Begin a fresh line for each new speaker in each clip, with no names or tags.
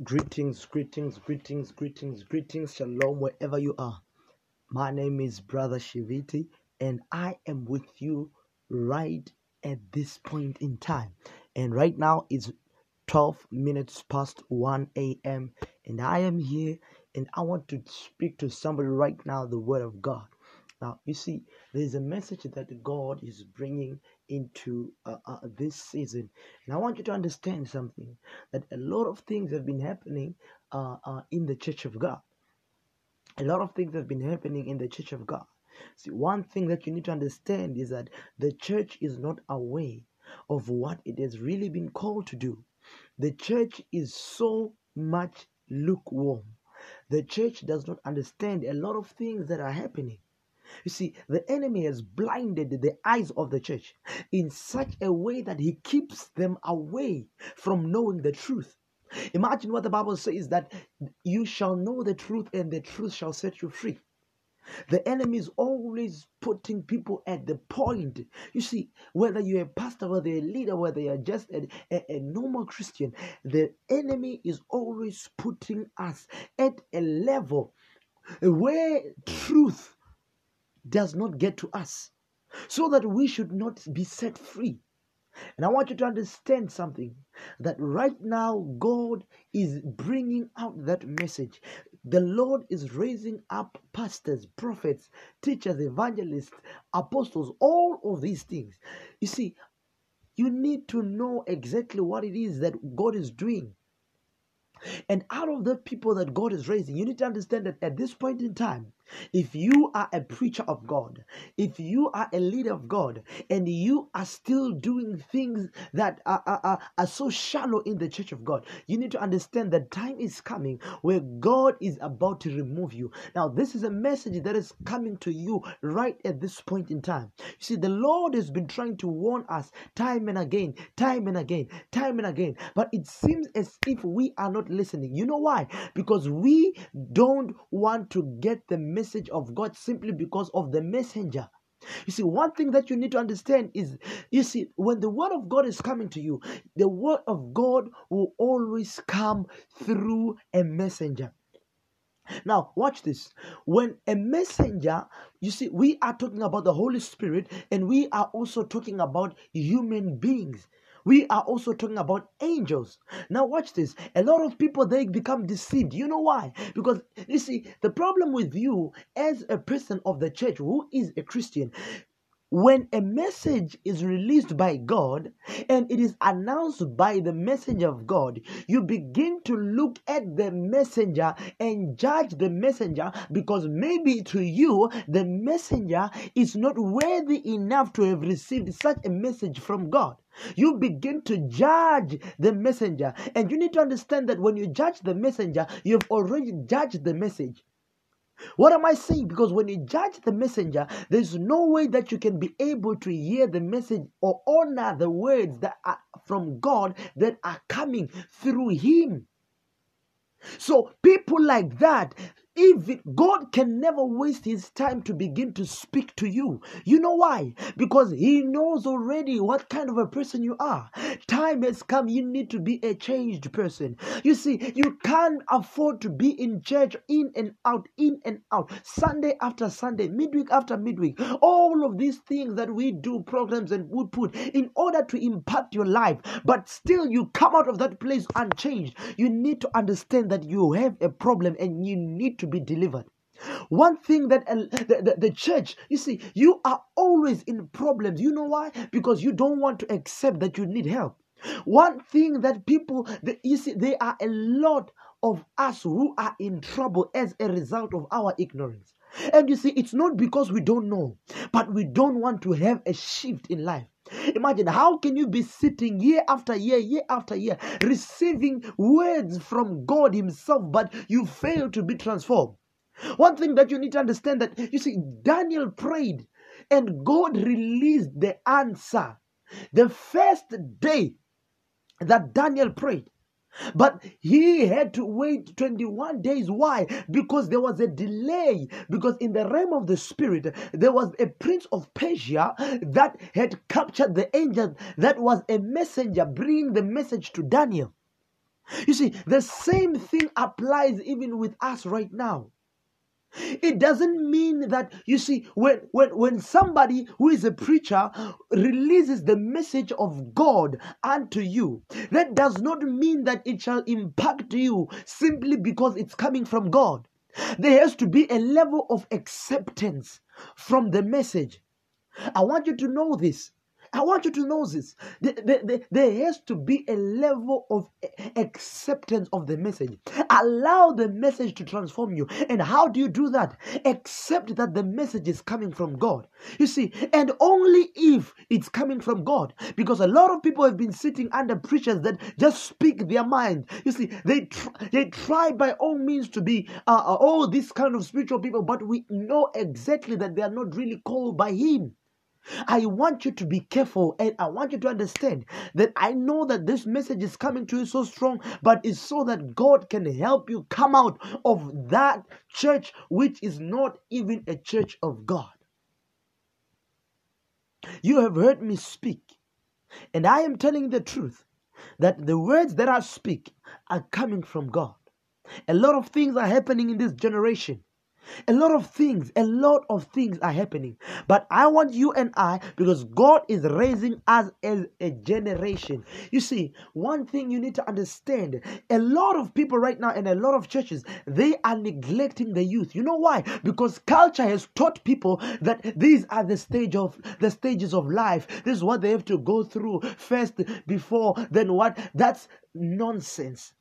Greetings, greetings, greetings, greetings, greetings, shalom, wherever you are. My name is Brother Shiviti, and I am with you right at this point in time. And right now it's 12 minutes past 1 a.m., and I am here and I want to speak to somebody right now the word of God. Now, you see, there's a message that God is bringing into uh, uh, this season. And I want you to understand something that a lot of things have been happening uh, uh, in the church of God. A lot of things have been happening in the church of God. See, one thing that you need to understand is that the church is not aware of what it has really been called to do. The church is so much lukewarm. The church does not understand a lot of things that are happening. You see, the enemy has blinded the eyes of the church in such a way that he keeps them away from knowing the truth. Imagine what the Bible says that you shall know the truth and the truth shall set you free. The enemy is always putting people at the point. You see, whether you're a pastor, whether you're a leader, whether you're just a, a, a normal Christian, the enemy is always putting us at a level where truth does not get to us so that we should not be set free. And I want you to understand something that right now God is bringing out that message. The Lord is raising up pastors, prophets, teachers, evangelists, apostles, all of these things. You see, you need to know exactly what it is that God is doing. And out of the people that God is raising, you need to understand that at this point in time, if you are a preacher of God, if you are a leader of God, and you are still doing things that are, are, are, so shallow in the church of God, you need to understand that time is coming where God is about to remove you. Now, this is a message that is coming to you right at this point in time. You see, the Lord has been trying to warn us time and again, time and again, time and again, but it seems as if we are not listening. You know why? Because we don't want to get the message of God simply because of the messenger. You see, one thing that you need to understand is you see, when the word of God is coming to you, the word of God will always come through a messenger. Now, watch this. When a messenger, you see, we are talking about the Holy Spirit and we are also talking about human beings. We are also talking about angels. Now, watch this. A lot of people they become deceived. You know why? Because you see, the problem with you as a person of the church who is a Christian, when a message is released by God and it is announced by the messenger of God, you begin to look at the messenger and judge the messenger because maybe to you the messenger is not worthy enough to have received such a message from God. You begin to judge the messenger, and you need to understand that when you judge the messenger, you've already judged the message. What am I saying? Because when you judge the messenger, there's no way that you can be able to hear the message or honor the words that are from God that are coming through him. So, people like that, even God can never waste his time to begin to speak to you. You know why? Because he knows already what kind of a person you are. Time has come, you need to be a changed person. You see, you can't afford to be in church in and out, in and out, Sunday after Sunday, midweek after midweek. All of these things that we do, programs and we put in order to impact your life, but still you come out of that place unchanged. You need to understand that you have a problem and you need to be delivered. One thing that the, the, the, church, you see, you are always in problems. You know why? Because you don't want to accept that you need help. One thing that people, you see, there are a lot of us who are in trouble as a result of our ignorance. And you see, it's not because we don't know, but we don't want to have a shift in life. Imagine how can you be sitting year after year, year after year, receiving words from God Himself, but you fail to be transformed. One thing that you need to understand that you see, Daniel prayed and God released the answer the first day that Daniel prayed. But he had to wait 21 days. Why? Because there was a delay. Because in the realm of the spirit, there was a prince of Persia that had captured the angel that was a messenger bringing the message to Daniel. You see, the same thing applies even with us right now. It doesn't mean that you see when when when somebody who is a preacher releases the message of God unto you, that does not mean that it shall impact you simply because it's coming from God. There has to be a level of acceptance from the message. I want you to know this. I want you to know this. There, has to be a level of acceptance of the message. Allow the message to transform you. And how do you do that? Accept that the message is coming from God. You see, and only if it's coming from God. Because a lot of people have been sitting under preachers that just speak their mind. You see, they, tr- they try by all means to be uh, uh all these kind of spiritual people, but we know exactly that they are not really called by Him. I want you to be careful and I want you to understand that I know that this message is coming to you so strong, but it's so that God can help you come out of that church which is not even a church of God. You have heard me speak, and I am telling the truth that the words that I speak are coming from God. A lot of things are happening in this generation a lot of things, a lot of things are happening. But I want you and I, because God is raising us as a generation. You see, one thing you need to understand a lot of people right now and a lot of churches, they are neglecting the youth. You know why? Because culture has taught people that these are the stage of the stages of life. This is what they have to go through first before then what? That's nonsense.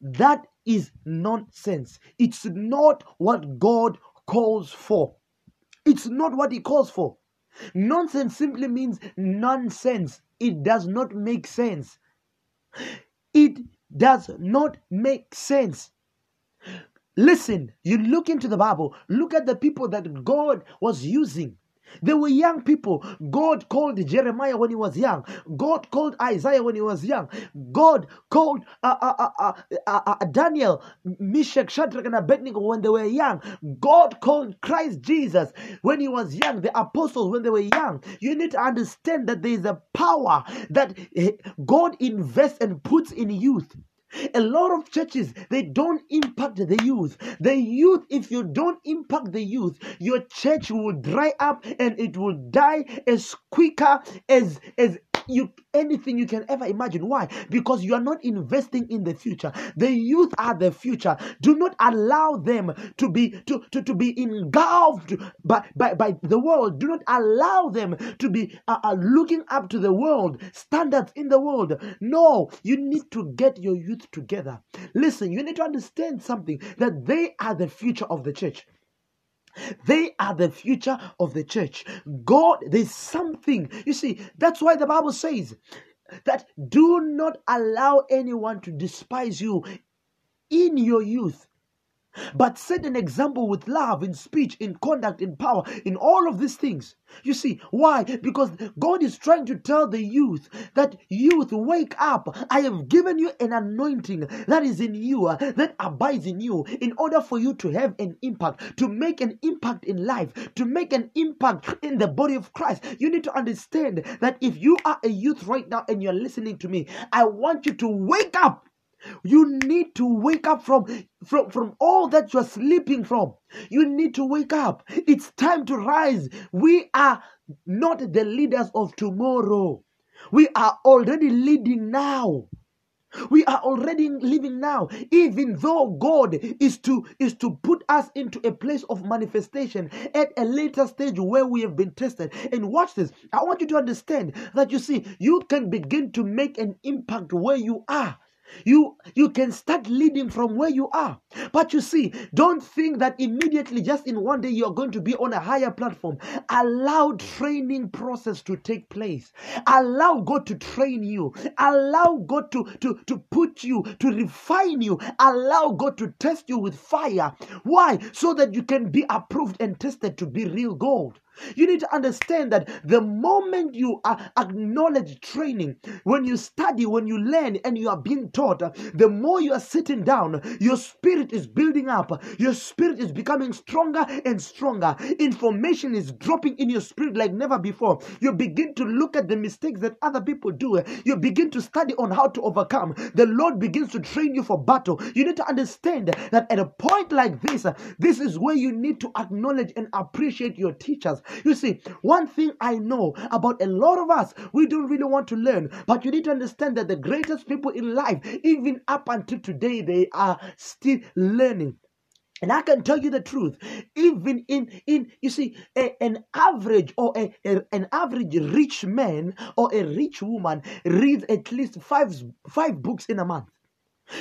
That is nonsense. It's not what God calls for. It's not what He calls for. Nonsense simply means nonsense. It does not make sense. It does not make sense. Listen, you look into the Bible, look at the people that God was using they were young people. God called Jeremiah when he was young. God called Isaiah when he was young. God called uh, uh, uh, uh, uh Daniel, Meshach, Shadrach, and Abednego when they were young. God called Christ Jesus when he was young. The apostles when they were young. You need to understand that there is a power that eh, God invests and puts in youth. A lot of churches, they don't impact the youth. The youth, if you don't impact the youth, your church will dry up and it will die as quicker as, as you anything you can ever imagine. Why? Because you are not investing in the future. The youth are the future. Do not allow them to be to, to, to be engulfed by, by, by the world. Do not allow them to be uh, uh, looking up to the world, standards in the world. No, you need to get your youth together. Listen, you need to understand something that they are the future of the church. They are the future of the church. God, there's something. You see, that's why the Bible says that do not allow anyone to despise you in your youth. But set an example with love, in speech, in conduct, in power, in all of these things. You see, why? Because God is trying to tell the youth that youth, wake up. I have given you an anointing that is in you, uh, that abides in you, in order for you to have an impact, to make an impact in life, to make an impact in the body of Christ. You need to understand that if you are a youth right now and you're listening to me, I want you to wake up you need to wake up from, from, from all that you're sleeping from. You need to wake up. It's time to rise. We are not the leaders of tomorrow. We are already leading now. We are already living now, even though God is to is to put us into a place of manifestation at a later stage where we have been tested. And watch this. I want you to understand that you see, you can begin to make an impact where you are. You you can start leading from where you are. But you see, don't think that immediately just in one day you're going to be on a higher platform. Allow training process to take place. Allow God to train you. Allow God to to to put you to refine you. Allow God to test you with fire. Why? So that you can be approved and tested to be real gold. You need to understand that the moment you uh, acknowledge training, when you study, when you learn, and you are being taught, the more you are sitting down, your spirit is building up, your spirit is becoming stronger and stronger. Information is dropping in your spirit like never before. You begin to look at the mistakes that other people do, you begin to study on how to overcome. The Lord begins to train you for battle. You need to understand that at a point like this, this is where you need to acknowledge and appreciate your teachers. You see, one thing I know about a lot of us, we don't really want to learn, but you need to understand that the greatest people in life, even up until today, they are still learning. And I can tell you the truth, even in in you see a, an average or a, a- an average rich man or a rich woman reads at least five five books in a month.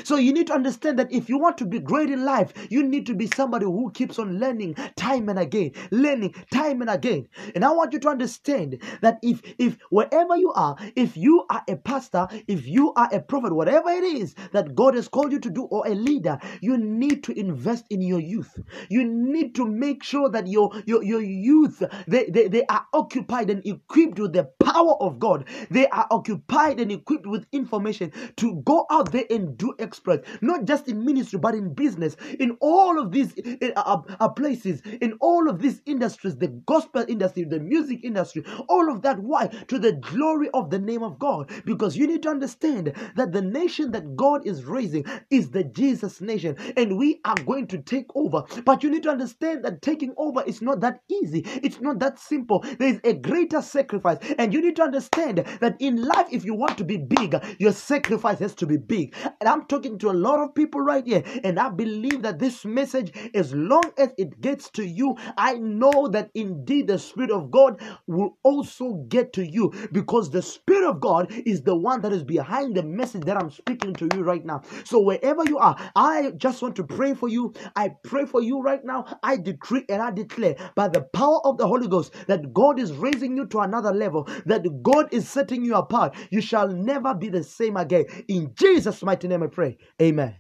So you need to understand that if you want to be great in life, you need to be somebody who keeps on learning time and again, learning time and again. And I want you to understand that if if wherever you are, if you are a pastor, if you are a prophet, whatever it is that God has called you to do or a leader, you need to invest in your youth. You need to make sure that your your, your youth they, they, they are occupied and equipped with the power of God. They are occupied and equipped with information to go out there and do exploits, not just in ministry, but in business, in all of these uh, uh, uh, places, in all of these industries, the gospel industry, the music industry, all of that. Why? To the glory of the name of God. Because you need to understand that the nation that God is raising is the Jesus nation, and we are going to take over. But you need to understand that taking over is not that easy, it's not that simple. There is a greater sacrifice, and you need to understand that in life, if you want to be big, your sacrifice has to be big. And Talking to a lot of people right here, and I believe that this message, as long as it gets to you, I know that indeed the Spirit of God will also get to you because the Spirit of God is the one that is behind the message that I'm speaking to you right now. So, wherever you are, I just want to pray for you. I pray for you right now. I decree and I declare by the power of the Holy Ghost that God is raising you to another level, that God is setting you apart. You shall never be the same again. In Jesus' mighty name, I pray. Amen.